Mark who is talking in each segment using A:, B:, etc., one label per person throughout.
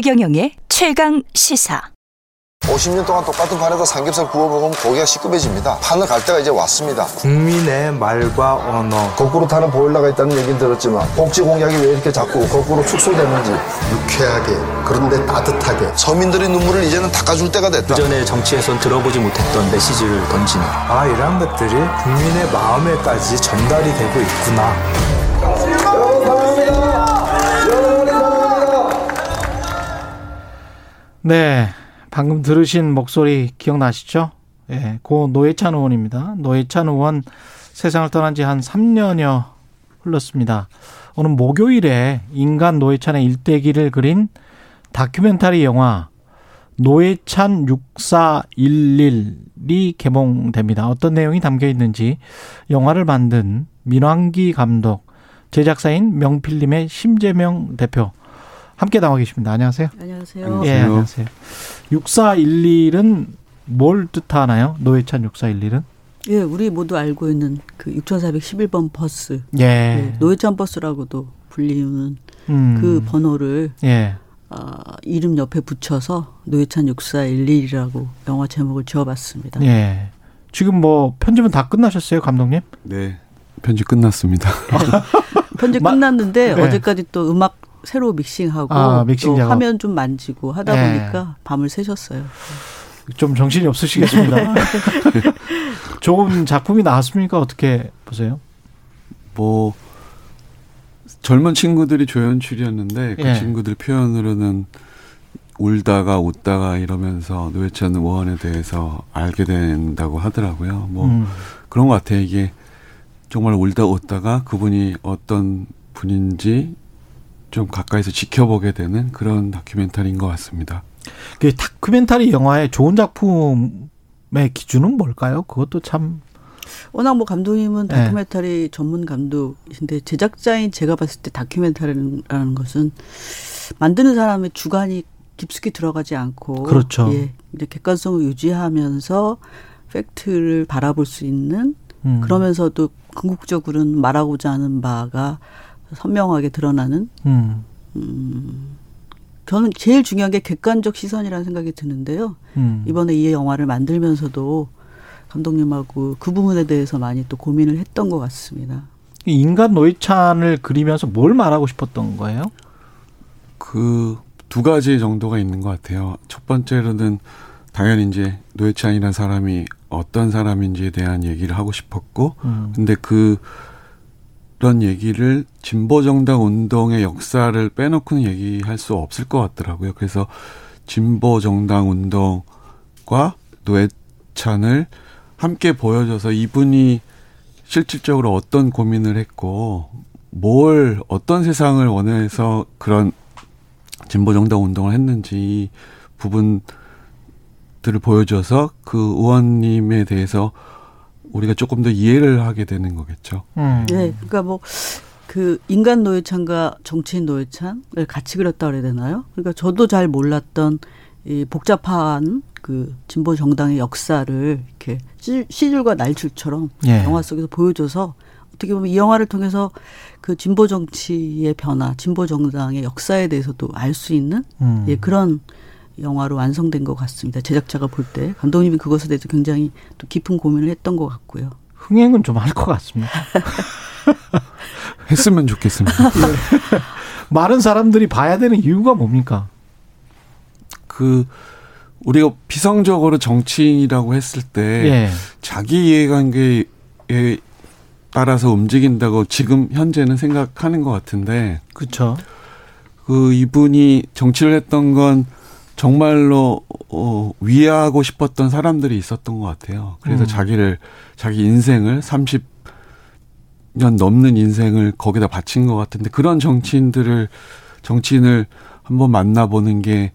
A: 최경영의 최강 시사.
B: 50년 동안 똑같은 판에다 삼겹살 구워 먹으면 고기가 시급해집니다. 판을 갈 때가 이제 왔습니다.
C: 국민의 말과 언어
B: 거꾸로 타는 보일러가 있다는 얘기는 들었지만 복지 공약이 왜 이렇게 자꾸 거꾸로 축소되는지
D: 유쾌하게 그런데 따뜻하게
B: 서민들의 눈물을 이제는 닦아줄 때가 됐다.
E: 그전에 정치에선 들어보지 못했던 메시지를 던지는
C: 아 이런 것들이 국민의 마음에까지 전달이 되고 있구나
F: 네. 방금 들으신 목소리 기억나시죠? 예, 고 노회찬 의원입니다. 노회찬 의원 세상을 떠난 지 한 3년여 흘렀습니다. 오늘 목요일에 인간 노회찬의 일대기를 그린 다큐멘터리 영화 노회찬 6411이 개봉됩니다. 어떤 내용이 담겨 있는지 영화를 만든 민왕기 감독, 제작사인 명필님의 심재명 대표 함께 나와 계십니다. 안녕하세요.
G: 안녕하세요.
F: 예, 안녕하세요. 6411은 뭘 뜻하나요? 노회찬 6411은?
G: 예, 우리 모두 알고 있는 그 6411번 버스.
F: 예.
G: 예, 노회찬 버스라고도 불리는
F: 음.
G: 그 번호를
F: 예.
G: 어, 이름 옆에 붙여서 노회찬 6411이라고 영화 제목을 지어봤습니다.
F: 예. 지금 뭐 편집은 다 끝나셨어요, 감독님?
H: 네. 편집 끝났습니다.
G: 편집
F: 마-
G: 끝났는데
F: 네.
G: 어제까지 또 음악 새로 믹싱하고
F: 아, 믹싱
G: 또
F: 작업.
G: 화면 좀 만지고 하다
F: 네.
G: 보니까 밤을 새셨어요.
F: 좀 정신이 없으시겠습니다. 좋은 작품이 나왔습니까? 어떻게 보세요?
H: 뭐 젊은 친구들이 조연출이었는데 그
F: 예.
H: 친구들 표현으로는 울다가 웃다가 이러면서 노회찬 의원에 대해서 알게 된다고 하더라고요. 뭐
F: 음.
H: 그런 것 같아요. 이게 정말 울다 웃다가 그분이 어떤 분인지 좀 가까이서 지켜보게 되는 그런 다큐멘터리인 것 같습니다.
F: 그 다큐멘터리 영화의 좋은 작품의 기준은 뭘까요? 그것도 참
G: 워낙 뭐 감독님은
F: 네.
G: 다큐멘터리 전문 감독이신데 제작자인 제가 봤을 때 다큐멘터리라는 것은 만드는 사람의 주관이 깊숙이 들어가지 않고
F: 그렇죠.
G: 예, 이제 객관성을 유지하면서 팩트를 바라볼 수 있는
F: 음.
G: 그러면서도 궁극적으로는 말하고자 하는 바가 선명하게 드러나는
F: 음.
G: 저는 제일 중요한 게 객관적 시선이라는 생각이 드는데요.
F: 음.
G: 이번에 이 영화를 만들면서도 감독님하고 그 부분에 대해서 많이 또 고민을 했던 것 같습니다.
F: 인간 노회찬을 그리면서 뭘 말하고 싶었던 거예요?
H: 그 두 가지 정도가 있는 것 같아요. 첫 번째로는 당연히 이제 노회찬이라는 사람이 어떤 사람인지에 대한 얘기를 하고 싶었고,
F: 음.
H: 근데 그 그런 얘기를 진보 정당 운동의 역사를 빼놓고는 얘기할 수 없을 것 같더라고요. 그래서 진보 정당 운동과 노회찬을 함께 보여줘서 이분이 실질적으로 어떤 고민을 했고 뭘 어떤 세상을 원해서 그런 진보 정당 운동을 했는지 이 부분들을 보여줘서 그 의원님에 대해서 우리가 조금 더 이해를 하게 되는 거겠죠.
F: 음.
G: 네, 그러니까 뭐 그 인간 노회찬과 정치인 노회찬을 같이 그렸다 그래야 되나요? 그러니까 저도 잘 몰랐던 이 복잡한 그 진보 정당의 역사를 이렇게 시- 시줄과 날줄처럼
F: 예.
G: 영화 속에서 보여줘서 어떻게 보면 이 영화를 통해서 그 진보 정치의 변화, 진보 정당의 역사에 대해서도 알 수 있는
F: 음.
G: 예, 그런 영화로 완성된 것 같습니다. 제작자가 볼 때 감독님이 그것에 대해서 굉장히 또 깊은 고민을 했던 것 같고요.
F: 흥행은 좀 할 것 같습니다.
H: 했으면 좋겠습니다.
F: 많은 사람들이 봐야 되는 이유가 뭡니까?
H: 그 우리가 비성적으로 정치인이라고 했을 때
F: 예.
H: 자기 이해관계에 따라서 움직인다고 지금 현재는 생각하는 것 같은데
F: 그렇죠.
H: 그 이분이 정치를 했던 건 정말로 어, 위하고 싶었던 사람들이 있었던 것 같아요. 그래서
F: 음.
H: 자기를 자기 인생을 30년 넘는 인생을 거기다 바친 것 같은데 그런 정치인들을 정치인을 한번 만나보는 게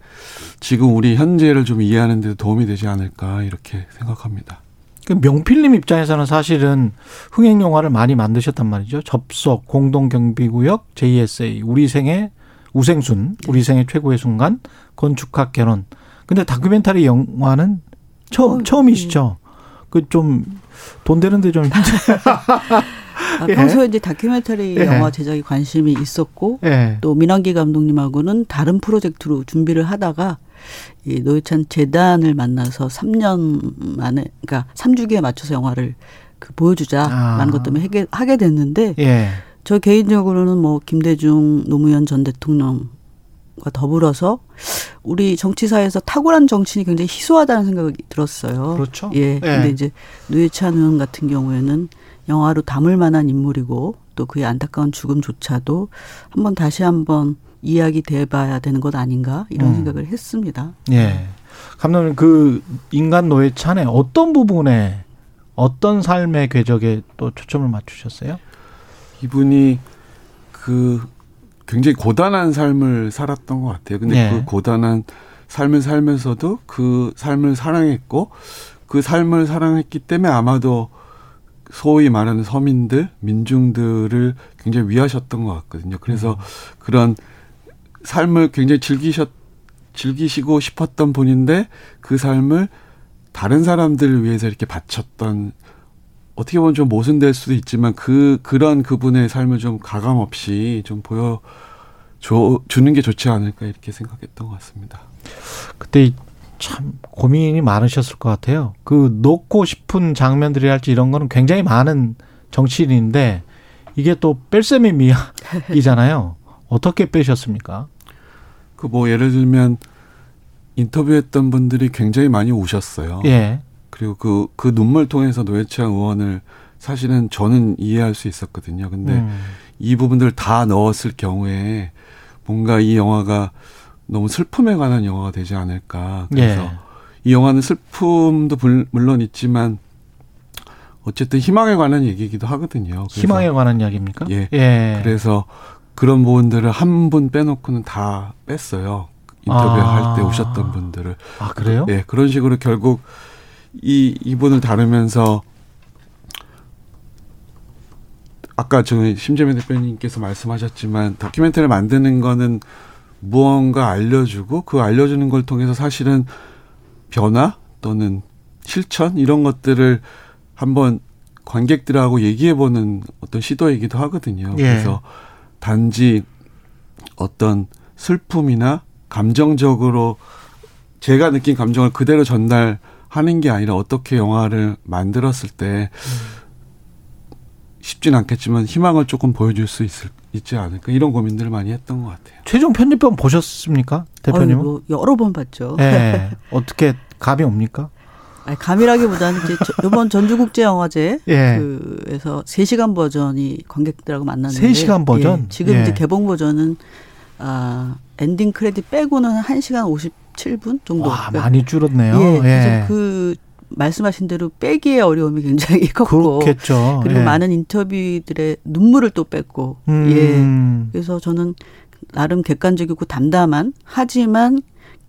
H: 지금 우리 현재를 좀 이해하는 데 도움이 되지 않을까 이렇게 생각합니다.
F: 그 명필님 입장에서는 사실은 흥행 영화를 많이 만드셨단 말이죠. 접속, 공동경비구역, JSA, 우리 생의 우생순, 우리 생의 최고의 순간, 건축학 결혼. 근데 다큐멘터리 영화는 처음
G: 어,
F: 처음이시죠. 그좀 돈 되는데 좀.
G: 아,
F: 예.
G: 평소에 이제 다큐멘터리
F: 예.
G: 영화 제작에 관심이 있었고
F: 예.
G: 또 민환기 감독님하고는 다른 프로젝트로 준비를 하다가 이 노회찬 재단을 만나서 3년 만에 그러니까 3주기에 맞춰서 영화를 그 보여주자라는
F: 아.
G: 것 때문에 하게, 하게 됐는데
F: 예.
G: 저 개인적으로는 뭐 김대중 노무현 전 대통령과 더불어서 우리 정치사에서 탁월한 정치인이 굉장히 희소하다는 생각이 들었어요.
F: 그렇죠.
G: 예.
F: 예.
G: 근데 이제 노회찬 의원 같은 경우에는 영화로 담을 만한 인물이고 또 그의 안타까운 죽음조차도 한번 다시 한번 이야기 돼봐야 되는 것 아닌가 이런
F: 음.
G: 생각을 했습니다.
F: 예. 감독님 그 인간 노예찬의 어떤 부분에 어떤 삶의 궤적에 또 초점을 맞추셨어요?
H: 이분이 그 굉장히 고단한 삶을 살았던 것 같아요. 근데
F: 네.
H: 그 고단한 삶을 살면서도 그 삶을 사랑했고 그 삶을 사랑했기 때문에 아마도 소위 말하는 서민들, 민중들을 굉장히 위하셨던 것 같거든요. 그래서 그런 삶을 굉장히 즐기셨, 즐기시고 싶었던 분인데 그 삶을 다른 사람들을 위해서 이렇게 바쳤던 어떻게 보면 좀 모순될 수도 있지만 그 그런 그분의 삶을 좀 가감 없이 좀 보여 줘 주는 게 좋지 않을까 이렇게 생각했던 것 같습니다.
F: 그때 참 고민이 많으셨을 것 같아요. 그 놓고 싶은 장면들이 할지 이런 거는 굉장히 많은 정치인인데 이게 또 뺄셈의 미학이잖아요. 어떻게 빼셨습니까?
H: 그 뭐 예를 들면 인터뷰했던 분들이 굉장히 많이 우셨어요.
F: 예.
H: 그리고 그 그 눈물 통해서 노회찬 의원을 사실은 저는 이해할 수 있었거든요. 근데
F: 음.
H: 이 부분들을 다 넣었을 경우에 뭔가 이 영화가 너무 슬픔에 관한 영화가 되지 않을까. 그래서
F: 예.
H: 이 영화는 슬픔도 불- 물론 있지만 어쨌든 희망에 관한 얘기이기도 하거든요.
F: 희망에 관한 이야기입니까?
H: 예.
F: 예.
H: 그래서 그런 부분들을 한 분 빼놓고는 다 뺐어요. 인터뷰할
F: 아.
H: 때 오셨던 분들을.
F: 아 그래요?
H: 예, 그런 식으로 결국 이 이분을 다루면서 아까 저희 심재민 대표님께서 말씀하셨지만 다큐멘터리를 만드는 거는 무언가 알려주고 그 알려주는 걸 통해서 사실은 변화 또는 실천 이런 것들을 한번 관객들하고 얘기해보는 어떤 시도이기도 하거든요.
F: 예.
H: 그래서 단지 어떤 슬픔이나 감정적으로 제가 느낀 감정을 그대로 전달 하는 게 아니라 어떻게 영화를 만들었을 때 쉽진 않겠지만 희망을 조금 보여줄 수 있을, 있지 않을까 이런 고민들을 많이 했던 것 같아요.
F: 최종 편집본 보셨습니까? 대표님은?
G: 어이, 뭐 여러 번 봤죠.
F: 예. 어떻게 감이 옵니까?
G: 아니, 감이라기보다는 이제 저- 이번 전주국제영화제
F: 예.
G: 그에서 3시간 버전이 관객들하고 만났는데
F: 3시간 버전?
G: 예, 지금
F: 예.
G: 이제 개봉 버전은 아 ending credit 빼고는 1시간 57분 정도.
F: 와,
G: 그러니까
F: 많이 줄었네요.
G: 예.
F: 예.
G: 그래서 그 말씀하신 대로 빼기의 어려움이 굉장히 컸고
F: 그렇겠죠.
G: 그리고
F: 예.
G: 많은 인터뷰들의 눈물을 또 뺐고
F: 음.
G: 예. 그래서 저는 나름 객관적이고 담담한 하지만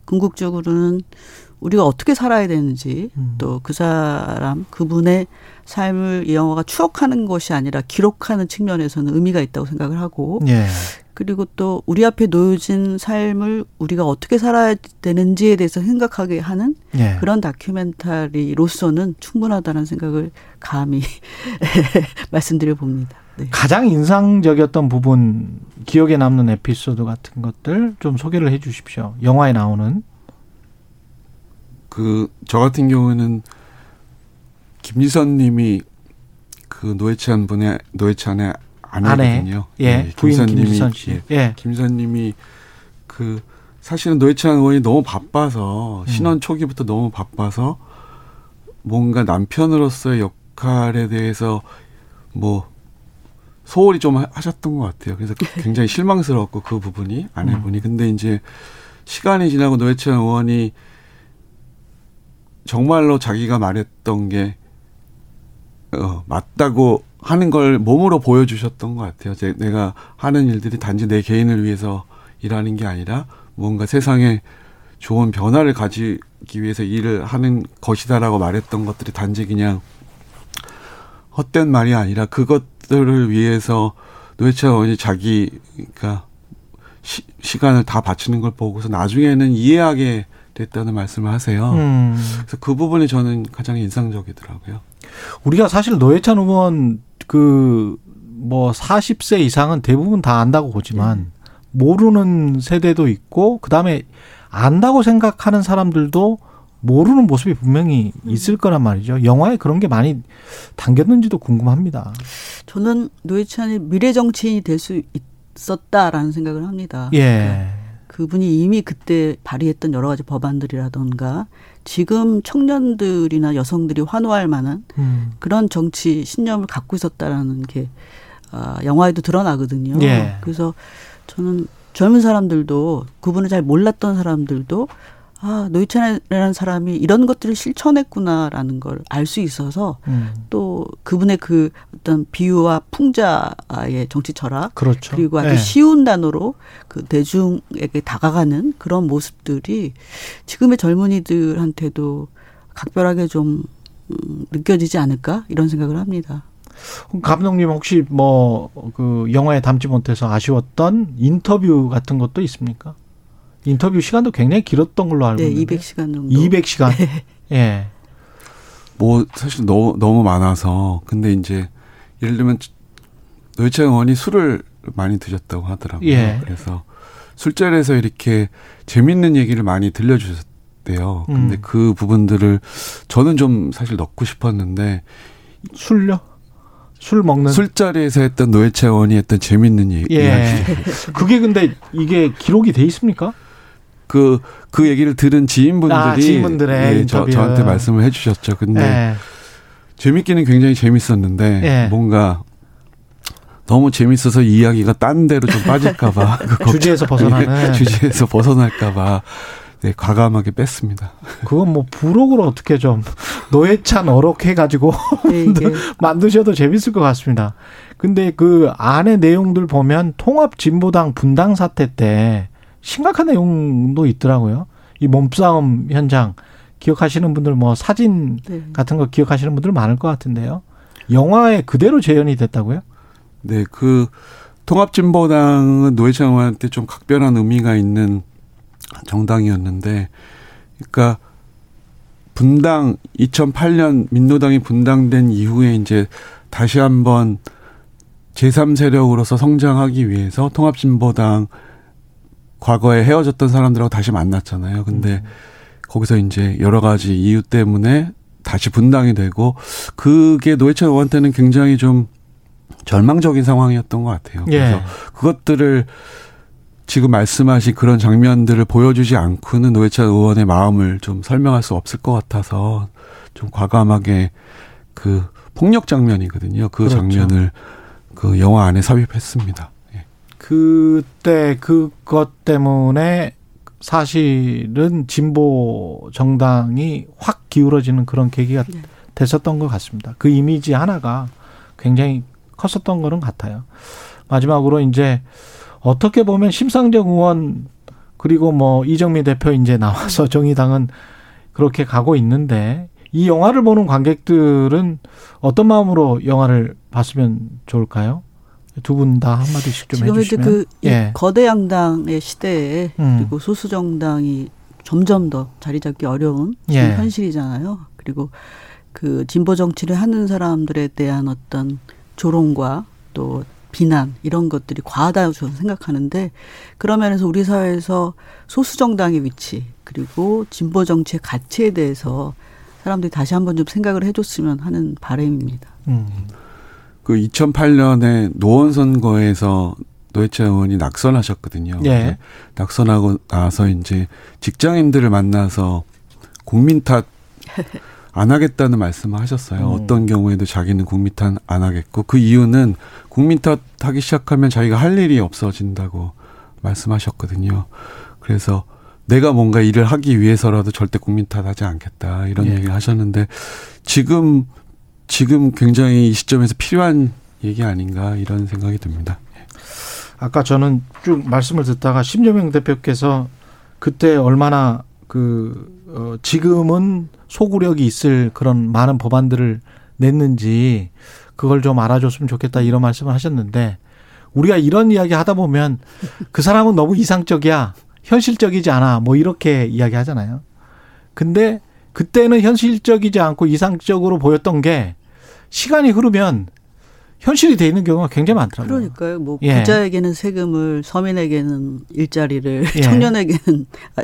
G: 궁극적으로는 우리가 어떻게 살아야 되는지
F: 음.
G: 또그 사람 그분의 삶을 이 영화가 추억하는 것이 아니라 기록하는 측면에서는 의미가 있다고 생각을 하고
F: 예.
G: 그리고 또 우리 앞에 놓여진 삶을 우리가 어떻게 살아야 되는지에 대해서 생각하게 하는
F: 예.
G: 그런 다큐멘터리로서는 충분하다는 생각을 감히 말씀드려 봅니다. 네.
F: 가장 인상적이었던 부분, 기억에 남는 에피소드 같은 것들 좀 소개를 해 주십시오. 영화에 나오는.
H: 그 저 같은 경우는 김지선 님이 그 노회찬 분의 노회찬의 아내거든요.
F: 예. 부인 김지선 씨.
H: 예.
F: 예.
H: 김지선 님이 그 사실은 노회찬 의원이 너무 바빠서 신혼 초기부터 너무 바빠서 뭔가 남편으로서의 역할에 대해서 뭐 소홀히 좀 하- 하셨던 것 같아요. 그래서 굉장히 실망스러웠고 그 부분이 아내분이. 근데 이제 시간이 지나고 노회찬 의원이 정말로 자기가 말했던 게 어, 맞다고 하는 걸 몸으로 보여주셨던 것 같아요. 제, 내가 하는 일들이 단지 내 개인을 위해서 일하는 게 아니라 뭔가 세상에 좋은 변화를 가지기 위해서 일을 하는 것이다라고 말했던 것들이 단지 그냥 헛된 말이 아니라 그것들을 위해서 노회찬 의원이 자기가 시, 시간을 다 바치는 걸 보고서 나중에는 이해하게 됐다는 말씀을 하세요.
F: 음.
H: 그래서 그 부분이 저는 가장 인상적이더라고요.
F: 우리가 사실 노회찬 의원 그 뭐 40세 이상은 대부분 다 안다고 보지만 모르는 세대도 있고 그다음에 안다고 생각하는 사람들도 모르는 모습이 분명히 있을 거란 말이죠. 영화에 그런 게 많이 담겼는지도 궁금합니다.
G: 저는 노회찬이 미래 정치인이 될 수 있었다라는 생각을 합니다.
F: 예.
G: 그분이 이미 그때 발의했던 여러 가지 법안들이라던가 지금 청년들이나 여성들이 환호할 만한
F: 음.
G: 그런 정치 신념을 갖고 있었다라는 게 아, 영화에도 드러나거든요.
F: 예.
G: 그래서 저는 젊은 사람들도 그분을 잘 몰랐던 사람들도 아 노희찬이라는 사람이 이런 것들을 실천했구나라는 걸 알 수 있어서
F: 음.
G: 또 그분의 그 어떤 비유와 풍자의 정치 철학
F: 그렇죠.
G: 그리고 아주
F: 예.
G: 쉬운 단어로 그 대중에게 다가가는 그런 모습들이 지금의 젊은이들한테도 각별하게 좀 음, 느껴지지 않을까 이런 생각을 합니다.
F: 감독님 혹시 뭐 그 영화에 담지 못해서 아쉬웠던 인터뷰 같은 것도 있습니까? 인터뷰 시간도 굉장히 길었던 걸로 알고
G: 네,
F: 있는데.
G: 200시간 정도.
F: 200시간. 예.
H: 뭐 사실 너무 너무 많아서 근데 이제 예를 들면 노회찬 의원이 술을 많이 드셨다고 하더라고요.
F: 예.
H: 그래서 술자리에서 이렇게 재밌는 얘기를 많이 들려주셨대요. 근데
F: 음.
H: 그 부분들을 저는 좀 사실 넣고 싶었는데
F: 술요? 술 먹는
H: 술자리에서 했던 노회찬 의원이 했던 재밌는 얘기.
F: 예.
H: 이야기.
F: 그게 근데 이게 기록이 돼 있습니까?
H: 그, 그 얘기를 들은 지인분들이
F: 아, 지인분들의
H: 예, 저. 저한테 말씀을 해주셨죠. 근데
F: 예.
H: 재밌기는 굉장히 재밌었는데
F: 예.
H: 뭔가 너무 재밌어서 이야기가 딴 데로 좀 빠질까봐
F: 주제에서 벗어나는.
H: 예, 주제에서 벗어날까봐 네, 과감하게 뺐습니다.
F: 그건 뭐 부록으로 어떻게 좀 노회찬 어록해 가지고
G: 네, 이게
F: 만드셔도 재밌을 것 같습니다. 근데 그 안에 내용들 보면 통합 진보당 분당 사태 때 심각한 내용도 있더라고요. 이 몸싸움 현장 기억하시는 분들 뭐 사진
G: 네.
F: 같은 거 기억하시는 분들 많을 것 같은데요. 영화에 그대로 재현이 됐다고요?
H: 네, 그 통합진보당은 노회찬 의원한테 좀 각별한 의미가 있는 정당이었는데, 그러니까 분당 2008년 민노당이 분당된 이후에 이제 다시 한번 제3세력으로서 성장하기 위해서 통합진보당 과거에 헤어졌던 사람들하고 다시 만났잖아요. 근데 거기서 이제 여러 가지 이유 때문에 다시 분당이 되고 그게 노회찬 의원한테는 굉장히 좀 절망적인 상황이었던 것 같아요. 그래서
F: 예.
H: 그것들을 지금 말씀하신 그런 장면들을 보여주지 않고는 노회찬 의원의 마음을 좀 설명할 수 없을 것 같아서 좀 과감하게 그 폭력 장면이거든요. 그
F: 그렇죠.
H: 장면을 그 영화 안에 삽입했습니다. 예.
F: 그때 그것 때문에 사실은 진보 정당이 확 기울어지는 그런 계기가
G: 네.
F: 됐었던 것 같습니다. 그 이미지 하나가 굉장히 컸었던 거는 같아요. 마지막으로 이제 어떻게 보면 심상정 의원 그리고 뭐 이정미 대표 이제 나와서 정의당은 그렇게 가고 있는데 이 영화를 보는 관객들은 어떤 마음으로 영화를 봤으면 좋을까요? 두 분 다 한마디씩 좀
G: 지금
F: 해주시면.
G: 그이
F: 예.
G: 거대 양당의 시대에
F: 음.
G: 그리고 소수 정당이 점점 더 자리 잡기 어려운 지금
F: 예.
G: 현실이잖아요. 그리고 그 진보 정치를 하는 사람들에 대한 어떤 조롱과 또 비난 이런 것들이 과하다고 저는 생각하는데 그런 면에서 우리 사회에서 소수 정당의 위치 그리고 진보 정치의 가치에 대해서 사람들이 다시 한번 좀 생각을 해줬으면 하는 바람입니다.
F: 음.
H: 그 2008년에 노원 선거에서 노회찬 의원이 낙선하셨거든요.
F: 예.
H: 낙선하고 나서 이제 직장인들을 만나서 국민 탓 안 하겠다는 말씀을 하셨어요.
F: 음.
H: 어떤 경우에도 자기는 국민 탓 안 하겠고 그 이유는 국민 탓 하기 시작하면 자기가 할 일이 없어진다고 말씀하셨거든요. 그래서 내가 뭔가 일을 하기 위해서라도 절대 국민 탓하지 않겠다 이런
F: 예.
H: 얘기를 하셨는데 지금 지금 굉장히 이 시점에서 필요한 얘기 아닌가 이런 생각이 듭니다.
F: 아까 저는 쭉 말씀을 듣다가 심재명 대표께서 그때 얼마나 그 어, 지금은 소구력이 있을 그런 많은 법안들을 냈는지 그걸 좀 알아줬으면 좋겠다 이런 말씀을 하셨는데 우리가 이런 이야기 하다 보면 그 사람은 너무 이상적이야 현실적이지 않아 뭐 이렇게 이야기 하잖아요. 근데 그때는 현실적이지 않고 이상적으로 보였던 게 시간이 흐르면 현실이 돼 있는 경우가 굉장히 많더라고요.
G: 그러니까요. 뭐
F: 예.
G: 부자에게는 세금을, 서민에게는 일자리를,
F: 예.
G: 청년에게는 아,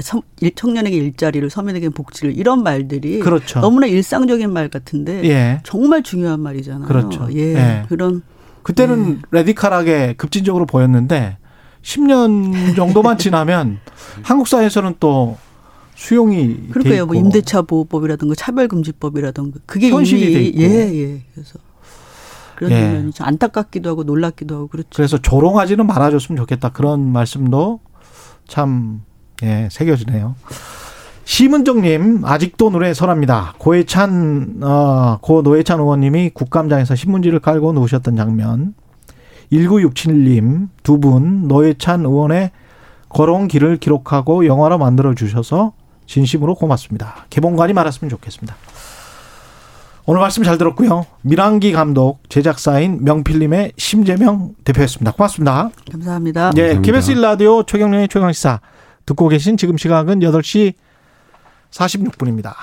G: 청년에게 일자리를, 서민에게는 복지를 이런 말들이
F: 그렇죠.
G: 너무나 일상적인 말 같은데
F: 예.
G: 정말 중요한 말이잖아요.
F: 그렇죠.
G: 예.
F: 예.
G: 그런
F: 그때는 레디칼하게 급진적으로 보였는데 10년 정도만 지나면 한국 사회에서는 또 수용이 돼
G: 그러니까요. 뭐 임대차 보호법이라든가 차별금지법이라든가 그게
F: 현실이 돼 있고.
G: 예, 예. 그래서 그런
F: 예.
G: 면이 좀 안타깝기도 하고 놀랍기도 하고 그렇죠.
F: 그래서 조롱하지는 말아줬으면 좋겠다 그런 말씀도 참 예, 새겨지네요. 심은정님 아직도 노래 설합니다. 고해찬 어, 고 노회찬 의원님이 국감장에서 신문지를 깔고 누우셨던 장면. 1967님 두 분 노회찬 의원의 걸어온 길을 기록하고 영화로 만들어 주셔서 진심으로 고맙습니다. 개봉관이 말았으면 좋겠습니다. 오늘 말씀 잘 들었고요. 미랑기 감독 제작사인 명필님의 심재명 대표였습니다. 고맙습니다.
G: 감사합니다.
F: 예,
H: 감사합니다.
F: KBS 1라디오 최경련의 최강시사 듣고 계신 지금 시각은 8시 46분입니다.